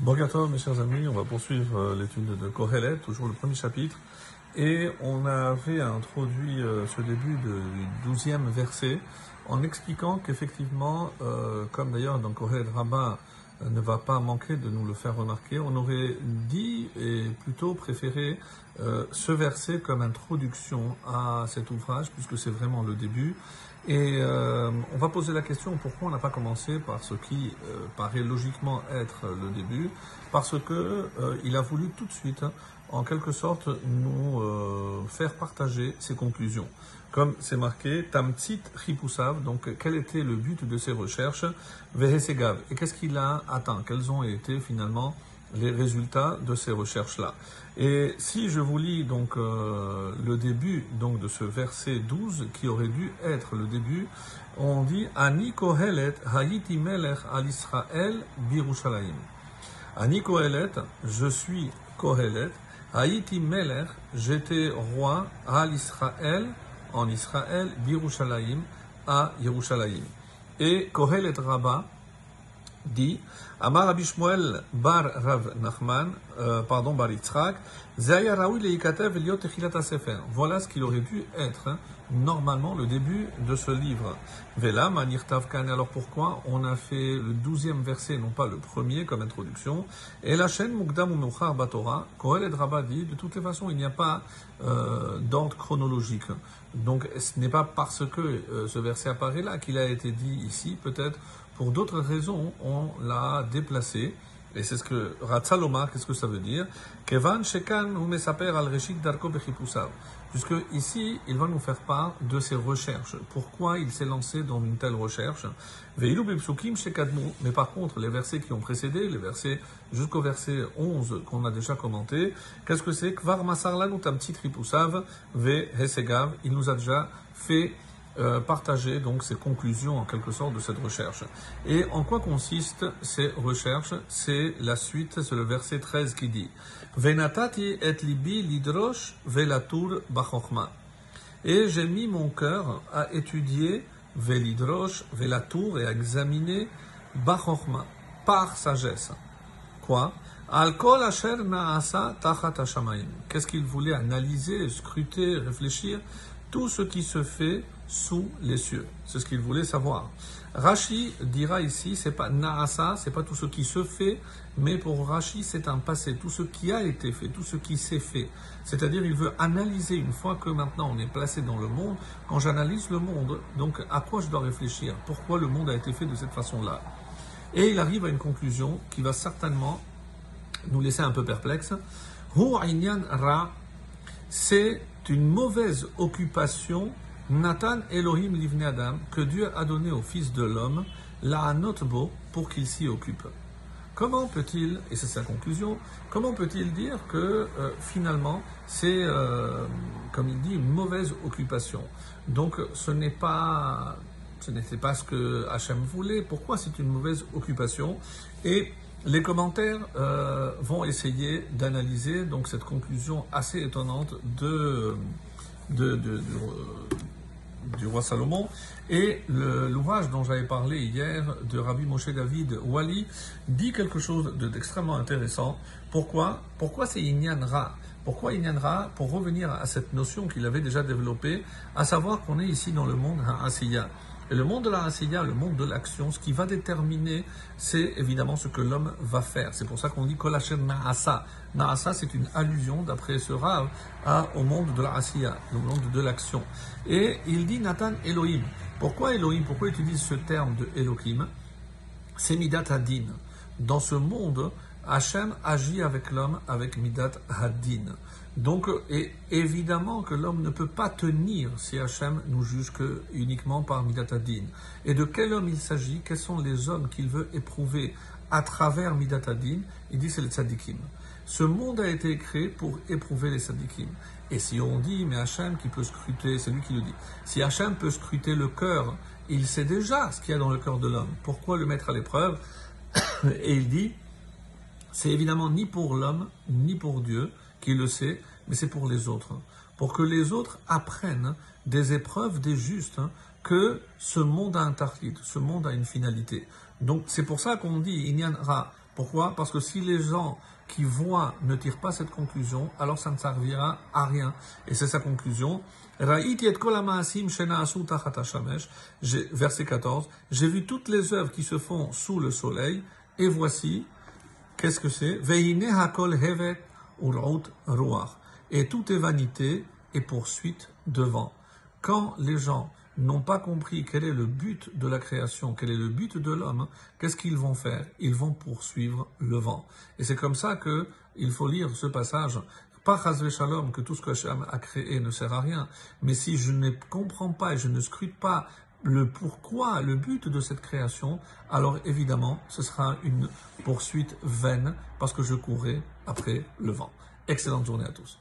Bonjour mes chers amis, on va poursuivre euh, l'étude de Kohelet, toujours le premier chapitre. Et on avait introduit euh, ce début du douzième verset en expliquant qu'effectivement, euh, comme d'ailleurs dans Kohelet Rabbin ne va pas manquer de nous le faire remarquer, on aurait dit et plutôt préféré ce verset comme introduction à cet ouvrage, puisque c'est vraiment le début. Et euh, on va poser la question pourquoi on n'a pas commencé par ce qui euh, paraît logiquement être le début, parce que euh, il a voulu tout de suite, hein, en quelque sorte, nous faire partager ses conclusions. Comme c'est marqué, Tamtsit Ripoussav, donc quel était le but de ses recherches, Vehesegav, et qu'est-ce qu'il a atteint, quels ont été finalement les résultats de ces recherches-là. Et si je vous lis donc euh, le début donc de ce verset 12 qui aurait dû être le début, on dit Ani kohelet hayiti melech al Israël birushalayim. Ani kohelet, je suis kohelet, hayiti melech, j'étais roi al Israël en Israël birushalayim à Yerushalayim. Et kohelet Rabbah dit Amar Rabbi bar Rav Nachman, euh, pardon, bar Yitzhak. Voilà ce qu'il aurait dû être, hein, normalement, le début de ce livre. Vela, Manir Tavkan. Alors pourquoi on a fait le douzième verset, non pas le premier comme introduction? Et la chaîne Mukdam Umuchar Batora, Koel et Rabba dit, de toutes les façons, il n'y a pas euh, d'ordre chronologique. Donc ce n'est pas parce que euh, ce verset apparaît là qu'il a été dit ici, peut-être pour d'autres raisons, on l'a déplacé. Et c'est ce que Ratzalomar, qu'est-ce que ça veut dire? Kevan Shekan al Reshik Darko Puisque ici, il va nous faire part de ses recherches. Pourquoi il s'est lancé dans une telle recherche? Mais par contre, les versets qui ont précédé, les versets jusqu'au verset 11 qu'on a déjà commenté, qu'est-ce que c'est? Kvar Ripusav Ve Hesegav. Il nous a déjà fait euh, partager donc ses conclusions en quelque sorte de cette recherche. Et en quoi consistent ces recherches? C'est la suite, c'est le verset 13 qui dit Venatati et libi lidrosh velatur bachokma. Et j'ai mis mon cœur à étudier velidrosh, velatour et à examiner bachokma par sagesse. Quoi? Qu'est-ce qu'il voulait analyser, scruter, réfléchir? Tout ce qui se fait sous les cieux. C'est ce qu'il voulait savoir. Rashi dira ici, c'est pas Naasa, c'est pas tout ce qui se fait, mais pour Rashi, c'est un passé, tout ce qui a été fait, tout ce qui s'est fait. C'est-à-dire, il veut analyser une fois que maintenant on est placé dans le monde. Quand j'analyse le monde, donc à quoi je dois réfléchir? Pourquoi le monde a été fait de cette façon-là? Et il arrive à une conclusion qui va certainement nous laisser un peu perplexes. Hu Ra, c'est une mauvaise occupation Nathan Elohim livne Adam, que Dieu a donné au Fils de l'homme, la notebo pour qu'il s'y occupe. Comment peut-il, et c'est sa conclusion, comment peut-il dire que euh, finalement c'est, euh, comme il dit, une mauvaise occupation? Donc ce n'est pas, ce n'était pas ce que Hachem voulait. Pourquoi c'est une mauvaise occupation? Et les commentaires euh, vont essayer d'analyser donc cette conclusion assez étonnante de du roi Salomon. Et l'ouvrage dont j'avais parlé hier de Rabbi Moshe David Wali dit quelque chose d'extrêmement intéressant. Pourquoi Pourquoi c'est Inyan Pourquoi Inyan Pour revenir à cette notion qu'il avait déjà développée, à savoir qu'on est ici dans le monde Asiya. Et le monde de la Asiya, le monde de l'action, ce qui va déterminer, c'est évidemment ce que l'homme va faire. C'est pour ça qu'on dit Kolachem Naasa. Naasa, c'est une allusion, d'après ce Rav, au monde de la Asiya, le monde de l'action. Et il dit Nathan Elohim. Pourquoi Elohim? Pourquoi il utilise ce terme de Elohim? C'est Midat Hadin. Dans ce monde, Hachem agit avec l'homme avec Midat Hadin. Donc, et évidemment que l'homme ne peut pas tenir si Hachem nous juge que uniquement par Midatadin. Et de quel homme il s'agit? Quels sont les hommes qu'il veut éprouver à travers Midatadin Il dit c'est les tzadikim. Ce monde a été créé pour éprouver les tzadikim. Et si on dit, mais Hachem qui peut scruter, c'est lui qui le dit, si Hachem peut scruter le cœur, il sait déjà ce qu'il y a dans le cœur de l'homme. Pourquoi le mettre à l'épreuve? Et il dit, c'est évidemment ni pour l'homme, ni pour Dieu, qui le sait, mais c'est pour les autres. Pour que les autres apprennent des épreuves des justes, hein, que ce monde a un target, ce monde a une finalité. Donc c'est pour ça qu'on dit Inyan Ra, Pourquoi? Parce que si les gens qui voient ne tirent pas cette conclusion, alors ça ne servira à rien. Et c'est sa conclusion. Verset 14. J'ai vu toutes les œuvres qui se font sous le soleil, et voici, qu'est-ce que c'est? Et tout est vanité et poursuite de vent. Quand les gens n'ont pas compris quel est le but de la création, quel est le but de l'homme, qu'est-ce qu'ils vont faire? Ils vont poursuivre le vent. Et c'est comme ça que il faut lire ce passage. Pas Chazve Shalom, que tout ce que Hashem a créé ne sert à rien. Mais si je ne comprends pas et je ne scrute pas le pourquoi, le but de cette création, alors évidemment, ce sera une poursuite vaine parce que je courrai après le vent. Excellente journée à tous.